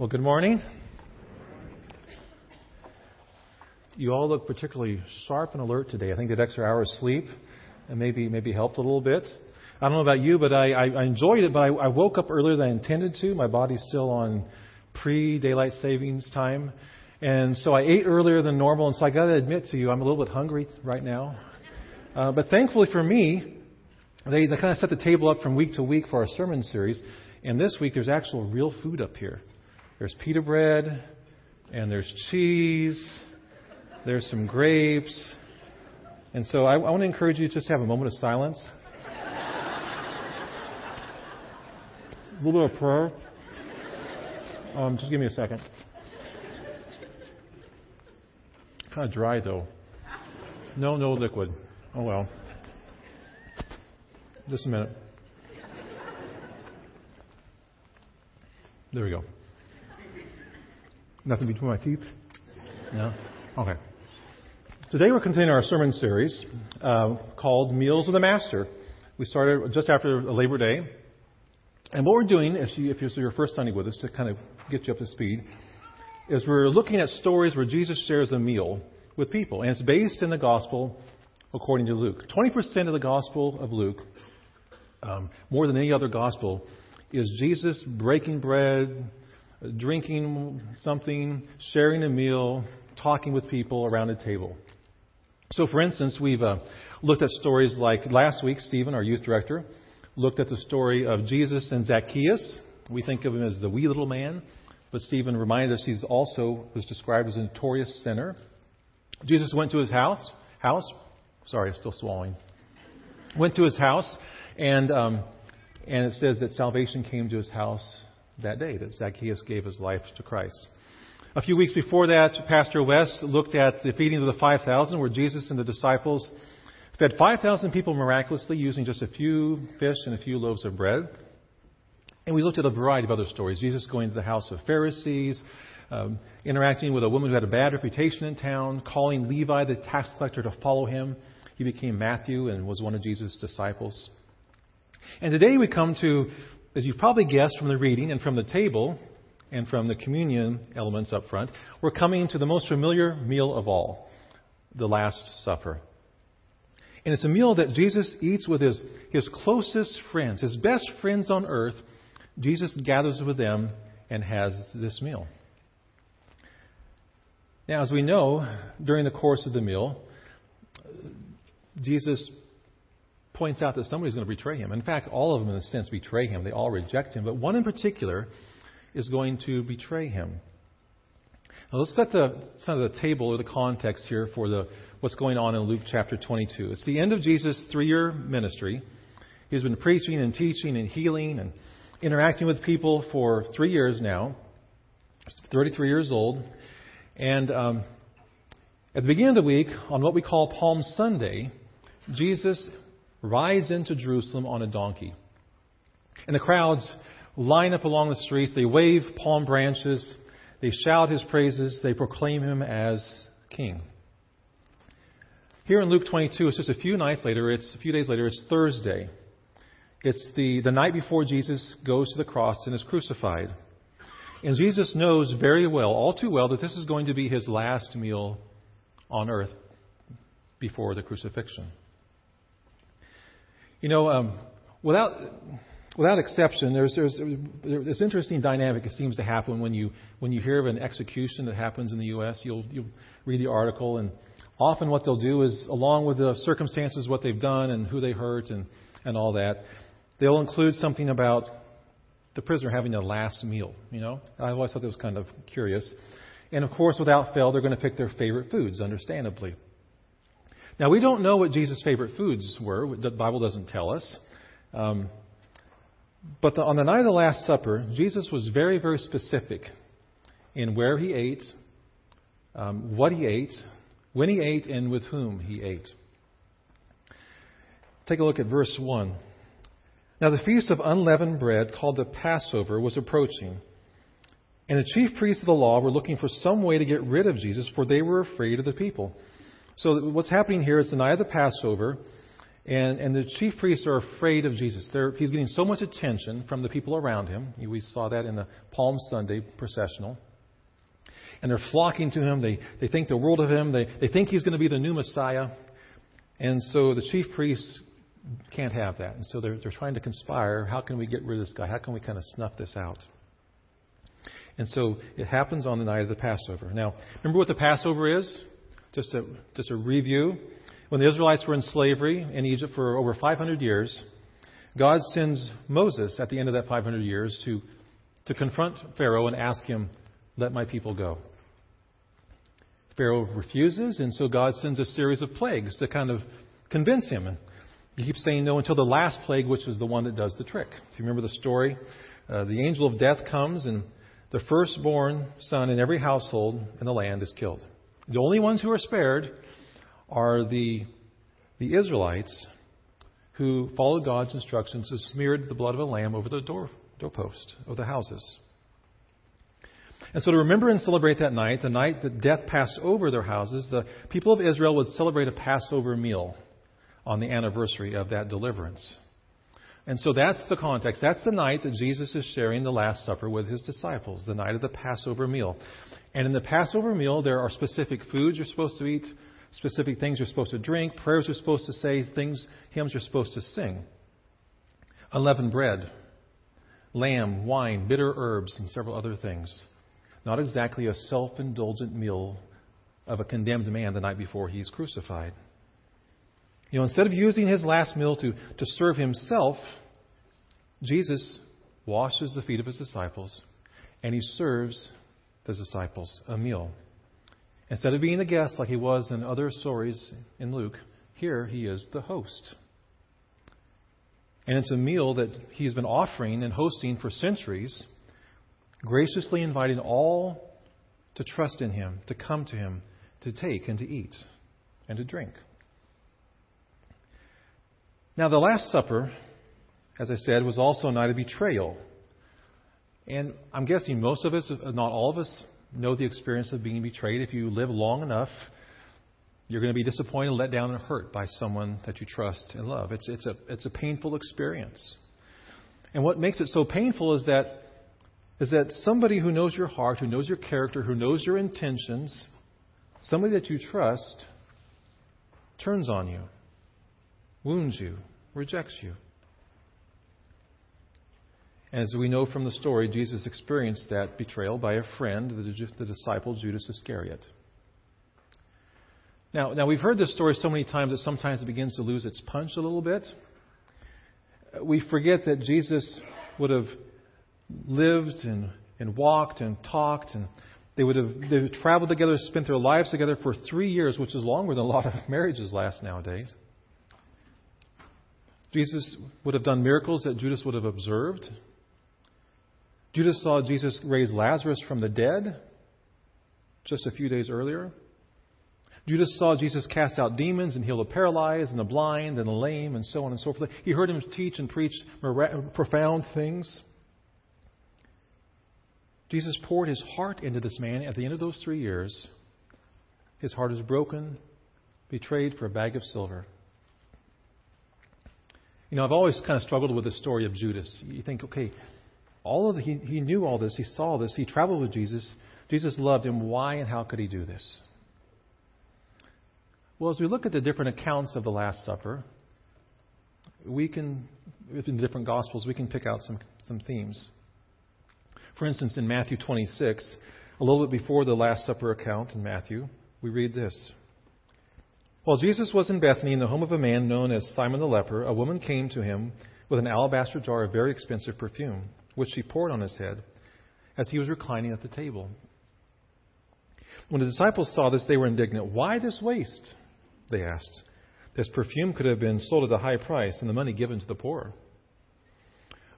Well, good morning. You all look particularly sharp and alert today. I think that extra hour of sleep and maybe maybe helped a little bit. I don't know about you, but I, I, I enjoyed it. But I, I woke up earlier than I intended to. My body's still on pre-daylight savings time, and so I ate earlier than normal. And so I got to admit to you, I'm a little bit hungry right now. Uh, but thankfully for me, they, they kind of set the table up from week to week for our sermon series. And this week, there's actual real food up here. There's pita bread, and there's cheese, there's some grapes. And so I, I want to encourage you to just have a moment of silence. a little bit of prayer. Um, just give me a second. Kind of dry, though. No, no liquid. Oh, well. Just a minute. There we go. Nothing between my teeth? No? Okay. Today we're continuing our sermon series uh, called Meals of the Master. We started just after Labor Day. And what we're doing, if, you, if your first Sunday with us, to kind of get you up to speed, is we're looking at stories where Jesus shares a meal with people. And it's based in the gospel according to Luke. 20% of the gospel of Luke, um, more than any other gospel, is Jesus breaking bread, drinking something, sharing a meal, talking with people around a table. So, for instance, we've uh, looked at stories like last week, Stephen, our youth director, looked at the story of Jesus and Zacchaeus. We think of him as the wee little man, but Stephen reminded us he's also was described as a notorious sinner. Jesus went to his house. House, sorry, I'm still swallowing. Went to his house, and um, and it says that salvation came to his house that day, that Zacchaeus gave his life to Christ. A few weeks before that, Pastor West looked at the feeding of the 5,000, where Jesus and the disciples fed 5,000 people miraculously using just a few fish and a few loaves of bread. And we looked at a variety of other stories. Jesus going to the house of Pharisees, um, interacting with a woman who had a bad reputation in town, calling Levi, the tax collector, to follow him. He became Matthew and was one of Jesus' disciples. And today we come to, as you've probably guessed from the reading and from the table, and from the communion elements up front, we're coming to the most familiar meal of all, the Last Supper. And it's a meal that Jesus eats with his, his closest friends, his best friends on earth. Jesus gathers with them and has this meal. Now, as we know, during the course of the meal, Jesus points out that somebody's going to betray him. In fact, all of them, in a sense, betray him. They all reject him. But one in particular is going to betray him. Now let's set the, set the table or the context here for the, what's going on in Luke chapter 22. It's the end of Jesus' three year ministry. He's been preaching and teaching and healing and interacting with people for three years now. He's 33 years old. And um, at the beginning of the week, on what we call Palm Sunday, Jesus rides into Jerusalem on a donkey. And the crowds line up along the streets. They wave palm branches. They shout his praises. They proclaim him as king. Here in Luke 22, it's just a few nights later, it's a few days later, it's Thursday. It's the, the night before Jesus goes to the cross and is crucified. And Jesus knows very well, all too well, that this is going to be his last meal on earth before the crucifixion. You know, um, without without exception, there's, there's, there's this interesting dynamic that seems to happen when you, when you hear of an execution that happens in the U.S. You'll, you'll read the article, and often what they'll do is, along with the circumstances, what they've done and who they hurt and, and all that, they'll include something about the prisoner having a last meal. You know, I always thought that was kind of curious. And of course, without fail, they're going to pick their favorite foods, understandably. Now, we don't know what Jesus' favorite foods were. The Bible doesn't tell us. Um, but the, on the night of the Last Supper, Jesus was very, very specific in where he ate, um, what he ate, when he ate, and with whom he ate. Take a look at verse 1. Now, the feast of unleavened bread, called the Passover, was approaching. And the chief priests of the law were looking for some way to get rid of Jesus, for they were afraid of the people. So, what's happening here is the night of the Passover, And, and the chief priests are afraid of Jesus. They're, he's getting so much attention from the people around him. We saw that in the Palm Sunday processional. And they're flocking to him. They, they think the world of him. They, they think he's going to be the new Messiah. And so the chief priests can't have that. And so they're, they're trying to conspire. How can we get rid of this guy? How can we kind of snuff this out? And so it happens on the night of the Passover. Now, remember what the Passover is? Just a, just a review. When the Israelites were in slavery in Egypt for over 500 years, God sends Moses at the end of that 500 years to, to confront Pharaoh and ask him, Let my people go. Pharaoh refuses, and so God sends a series of plagues to kind of convince him. And he keeps saying no until the last plague, which is the one that does the trick. If you remember the story, uh, the angel of death comes, and the firstborn son in every household in the land is killed. The only ones who are spared are the, the Israelites who followed God's instructions and smeared the blood of a lamb over the door, doorpost of the houses. And so to remember and celebrate that night, the night that death passed over their houses, the people of Israel would celebrate a Passover meal on the anniversary of that deliverance. And so that's the context. That's the night that Jesus is sharing the Last Supper with his disciples, the night of the Passover meal. And in the Passover meal, there are specific foods you're supposed to eat, specific things you're supposed to drink, prayers you're supposed to say, things, hymns you're supposed to sing. Unleavened bread, lamb, wine, bitter herbs, and several other things. Not exactly a self indulgent meal of a condemned man the night before he's crucified. You know, instead of using his last meal to, to serve himself, Jesus washes the feet of his disciples and he serves the disciples a meal. Instead of being the guest like he was in other stories in Luke, here he is the host. And it's a meal that he's been offering and hosting for centuries, graciously inviting all to trust in him, to come to him, to take and to eat and to drink. Now, the Last Supper, as I said, was also a night of betrayal. And I'm guessing most of us, not all of us, know the experience of being betrayed. If you live long enough, you're going to be disappointed, let down, and hurt by someone that you trust and love. It's, it's, a, it's a painful experience. And what makes it so painful is that, is that somebody who knows your heart, who knows your character, who knows your intentions, somebody that you trust, turns on you, wounds you, rejects you. As we know from the story, Jesus experienced that betrayal by a friend, the, the disciple Judas Iscariot. Now, now, we've heard this story so many times that sometimes it begins to lose its punch a little bit. We forget that Jesus would have lived and, and walked and talked, and they would have they would traveled together, spent their lives together for three years, which is longer than a lot of marriages last nowadays. Jesus would have done miracles that Judas would have observed. Judas saw Jesus raise Lazarus from the dead just a few days earlier. Judas saw Jesus cast out demons and heal the paralyzed and the blind and the lame and so on and so forth. He heard him teach and preach profound things. Jesus poured his heart into this man at the end of those three years. His heart is broken, betrayed for a bag of silver. You know, I've always kind of struggled with the story of Judas. You think, okay, all of the, he, he knew all this, he saw this, he traveled with Jesus. Jesus loved him. Why and how could he do this? Well, as we look at the different accounts of the Last Supper, we can, in the different Gospels, we can pick out some, some themes. For instance, in Matthew 26, a little bit before the Last Supper account in Matthew, we read this while Jesus was in Bethany in the home of a man known as Simon the leper, a woman came to him with an alabaster jar of very expensive perfume, which she poured on his head as he was reclining at the table. When the disciples saw this, they were indignant. Why this waste? They asked. This perfume could have been sold at a high price and the money given to the poor.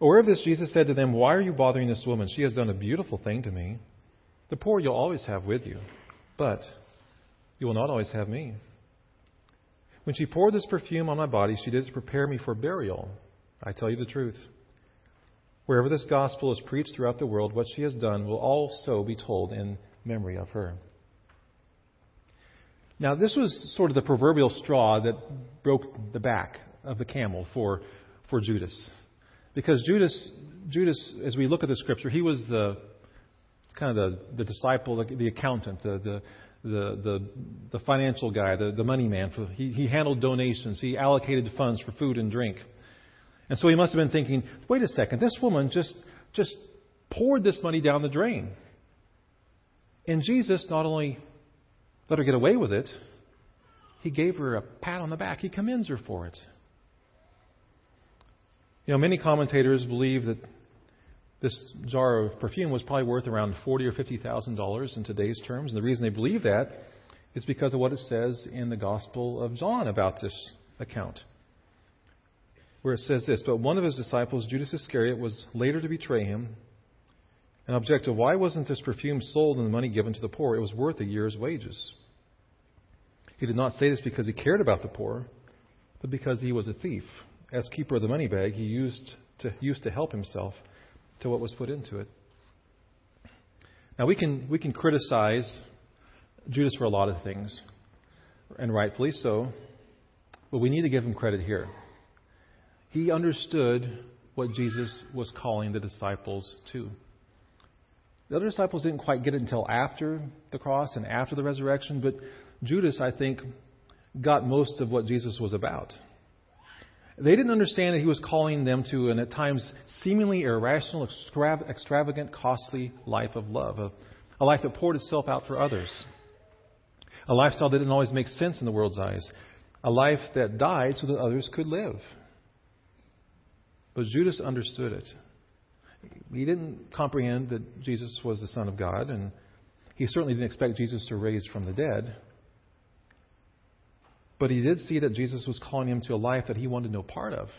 Aware of this, Jesus said to them, Why are you bothering this woman? She has done a beautiful thing to me. The poor you'll always have with you, but you will not always have me. When she poured this perfume on my body, she did it to prepare me for burial. I tell you the truth. Wherever this gospel is preached throughout the world, what she has done will also be told in memory of her. Now, this was sort of the proverbial straw that broke the back of the camel for, for Judas. Because Judas, Judas, as we look at the scripture, he was the kind of the, the disciple, the, the accountant, the, the, the, the, the financial guy, the, the money man. For, he, he handled donations. He allocated funds for food and drink. And so he must have been thinking, wait a second, this woman just, just poured this money down the drain. And Jesus not only let her get away with it, he gave her a pat on the back. He commends her for it. You know, many commentators believe that this jar of perfume was probably worth around forty or fifty thousand dollars in today's terms. And the reason they believe that is because of what it says in the Gospel of John about this account, where it says this: "But one of his disciples, Judas Iscariot, was later to betray him." And objected, "Why wasn't this perfume sold and the money given to the poor? It was worth a year's wages." He did not say this because he cared about the poor, but because he was a thief. As keeper of the money bag, he used to, used to help himself to what was put into it. Now, we can, we can criticize Judas for a lot of things, and rightfully so, but we need to give him credit here. He understood what Jesus was calling the disciples to. The other disciples didn't quite get it until after the cross and after the resurrection, but Judas, I think, got most of what Jesus was about. They didn't understand that he was calling them to an at times seemingly irrational, extravagant, costly life of love, a, a life that poured itself out for others, a lifestyle that didn't always make sense in the world's eyes, a life that died so that others could live. But Judas understood it. He didn't comprehend that Jesus was the Son of God, and he certainly didn't expect Jesus to raise from the dead. But he did see that Jesus was calling him to a life that he wanted no part of.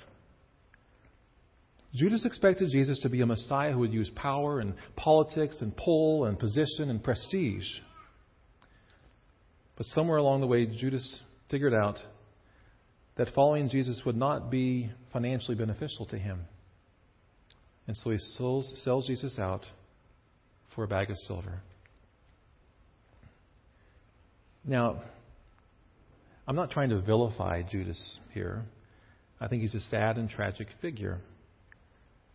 Judas expected Jesus to be a Messiah who would use power and politics and pull and position and prestige. But somewhere along the way, Judas figured out that following Jesus would not be financially beneficial to him. And so he sells, sells Jesus out for a bag of silver. Now, I'm not trying to vilify Judas here. I think he's a sad and tragic figure.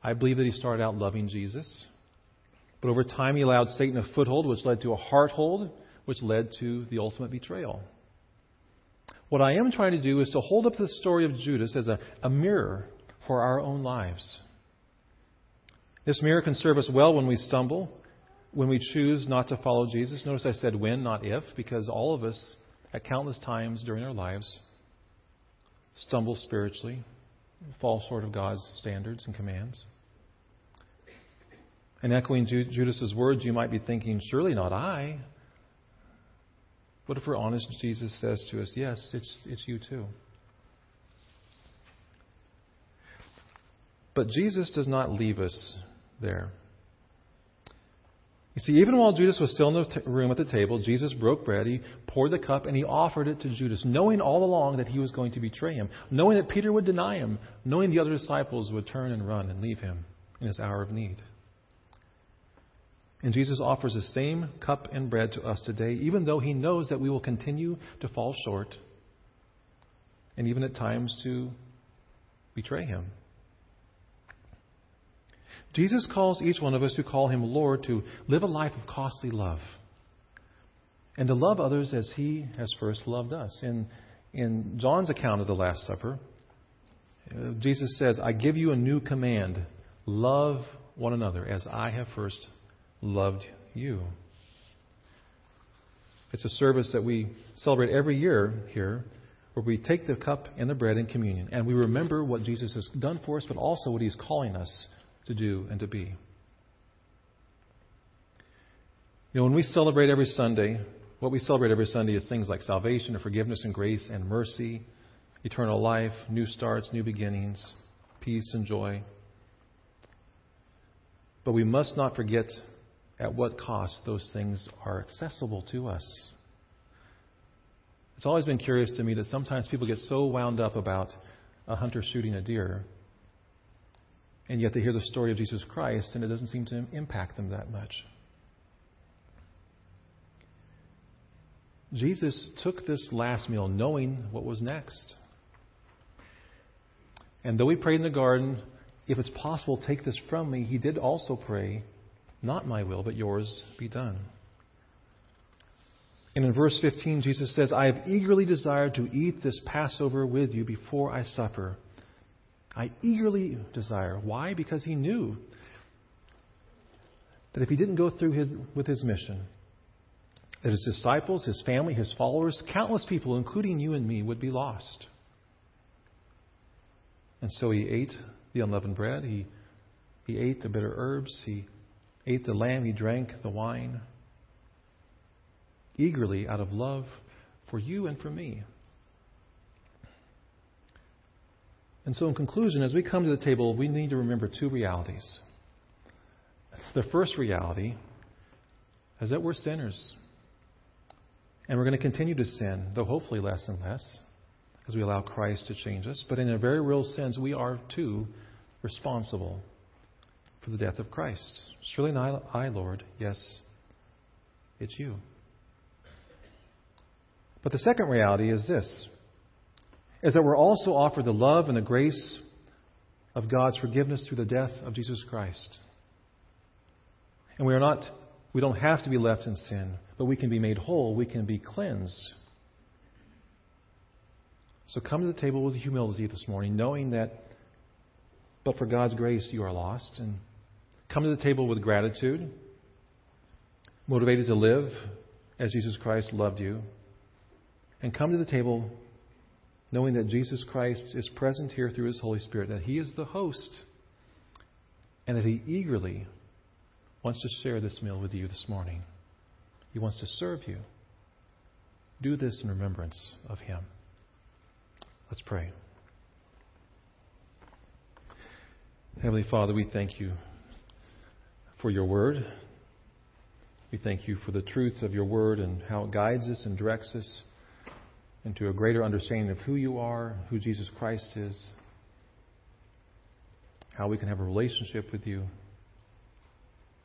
I believe that he started out loving Jesus, but over time he allowed Satan a foothold, which led to a hearthold, which led to the ultimate betrayal. What I am trying to do is to hold up the story of Judas as a, a mirror for our own lives. This mirror can serve us well when we stumble, when we choose not to follow Jesus. Notice I said when, not if, because all of us at countless times during our lives stumble spiritually, fall short of God's standards and commands. And echoing Judas's words, you might be thinking, surely not I. But if we're honest, Jesus says to us, yes, it's, it's you too. But Jesus does not leave us there. You see, even while Judas was still in the t- room at the table, Jesus broke bread, he poured the cup, and he offered it to Judas, knowing all along that he was going to betray him, knowing that Peter would deny him, knowing the other disciples would turn and run and leave him in his hour of need. And Jesus offers the same cup and bread to us today, even though he knows that we will continue to fall short and even at times to betray him. Jesus calls each one of us who call him Lord to live a life of costly love and to love others as he has first loved us. In, in John's account of the Last Supper, uh, Jesus says, I give you a new command love one another as I have first loved you. It's a service that we celebrate every year here where we take the cup and the bread in communion and we remember what Jesus has done for us, but also what he's calling us to do and to be. You know, when we celebrate every Sunday, what we celebrate every Sunday is things like salvation and forgiveness and grace and mercy, eternal life, new starts, new beginnings, peace and joy. But we must not forget at what cost those things are accessible to us. It's always been curious to me that sometimes people get so wound up about a hunter shooting a deer and yet they hear the story of Jesus Christ and it doesn't seem to impact them that much. Jesus took this last meal knowing what was next. And though he prayed in the garden, if it's possible, take this from me, he did also pray, Not my will, but yours be done. And in verse 15, Jesus says, I have eagerly desired to eat this Passover with you before I suffer. I eagerly desire. Why? Because he knew that if he didn't go through his, with his mission, that his disciples, his family, his followers, countless people, including you and me, would be lost. And so he ate the unleavened bread, he, he ate the bitter herbs, he ate the lamb, he drank the wine, eagerly out of love for you and for me. And so, in conclusion, as we come to the table, we need to remember two realities. The first reality is that we're sinners. And we're going to continue to sin, though hopefully less and less, as we allow Christ to change us. But in a very real sense, we are too responsible for the death of Christ. Surely not I, Lord. Yes, it's you. But the second reality is this is that we're also offered the love and the grace of God's forgiveness through the death of Jesus Christ. And we are not, we don't have to be left in sin, but we can be made whole. We can be cleansed. So come to the table with humility this morning, knowing that, but for God's grace, you are lost. And come to the table with gratitude, motivated to live as Jesus Christ loved you. And come to the table knowing that Jesus Christ is present here through His Holy Spirit, that He is the host, and that He eagerly wants to share this meal with you this morning. He wants to serve you. Do this in remembrance of Him. Let's pray. Heavenly Father, we thank you for your word. We thank you for the truth of your word and how it guides us and directs us into a greater understanding of who you are, who Jesus Christ is, how we can have a relationship with you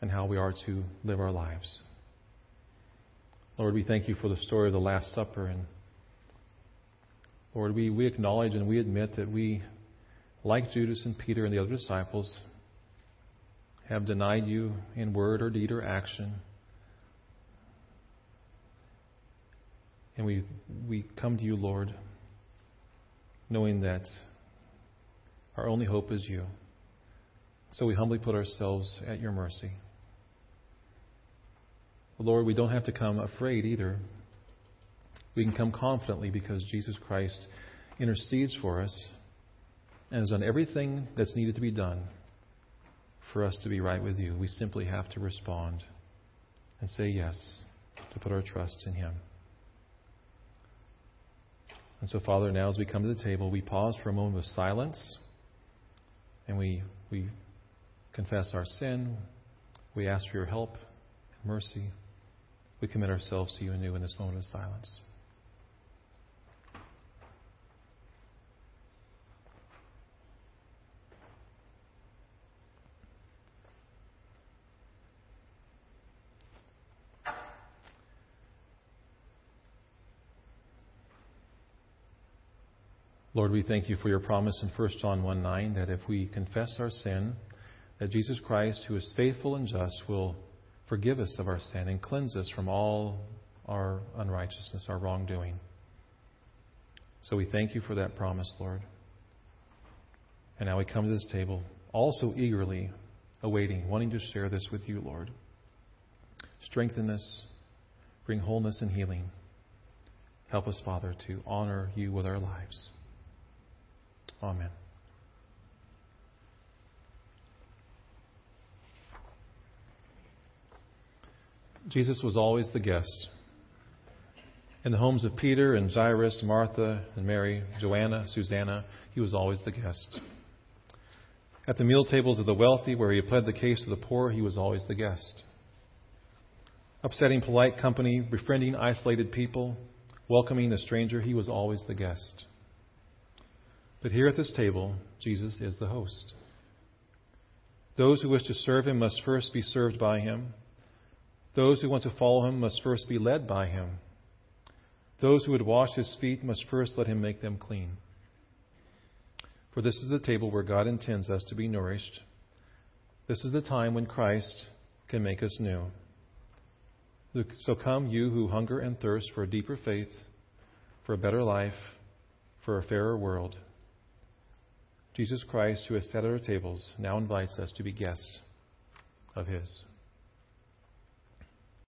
and how we are to live our lives. Lord, we thank you for the story of the Last Supper. And Lord, we, we acknowledge and we admit that we, like Judas and Peter and the other disciples, have denied you in word or deed or action. And we, we come to you, Lord, knowing that our only hope is you. So we humbly put ourselves at your mercy. Lord, we don't have to come afraid either. We can come confidently because Jesus Christ intercedes for us and has done everything that's needed to be done for us to be right with you. We simply have to respond and say yes, to put our trust in Him. And so, Father, now as we come to the table, we pause for a moment of silence and we, we confess our sin. We ask for your help and mercy we commit ourselves to you anew in this moment of silence. Lord, we thank you for your promise in 1 John 1 9 that if we confess our sin, that Jesus Christ, who is faithful and just, will Forgive us of our sin and cleanse us from all our unrighteousness, our wrongdoing. So we thank you for that promise, Lord. And now we come to this table, also eagerly awaiting, wanting to share this with you, Lord. Strengthen us, bring wholeness and healing. Help us, Father, to honor you with our lives. Amen. Jesus was always the guest. In the homes of Peter and Jairus, Martha and Mary, Joanna, Susanna, he was always the guest. At the meal tables of the wealthy, where he had pled the case of the poor, he was always the guest. Upsetting polite company, befriending isolated people, welcoming the stranger, he was always the guest. But here at this table, Jesus is the host. Those who wish to serve him must first be served by him. Those who want to follow him must first be led by him. Those who would wash his feet must first let him make them clean. For this is the table where God intends us to be nourished. This is the time when Christ can make us new. So come, you who hunger and thirst for a deeper faith, for a better life, for a fairer world. Jesus Christ, who has set our tables, now invites us to be guests of his.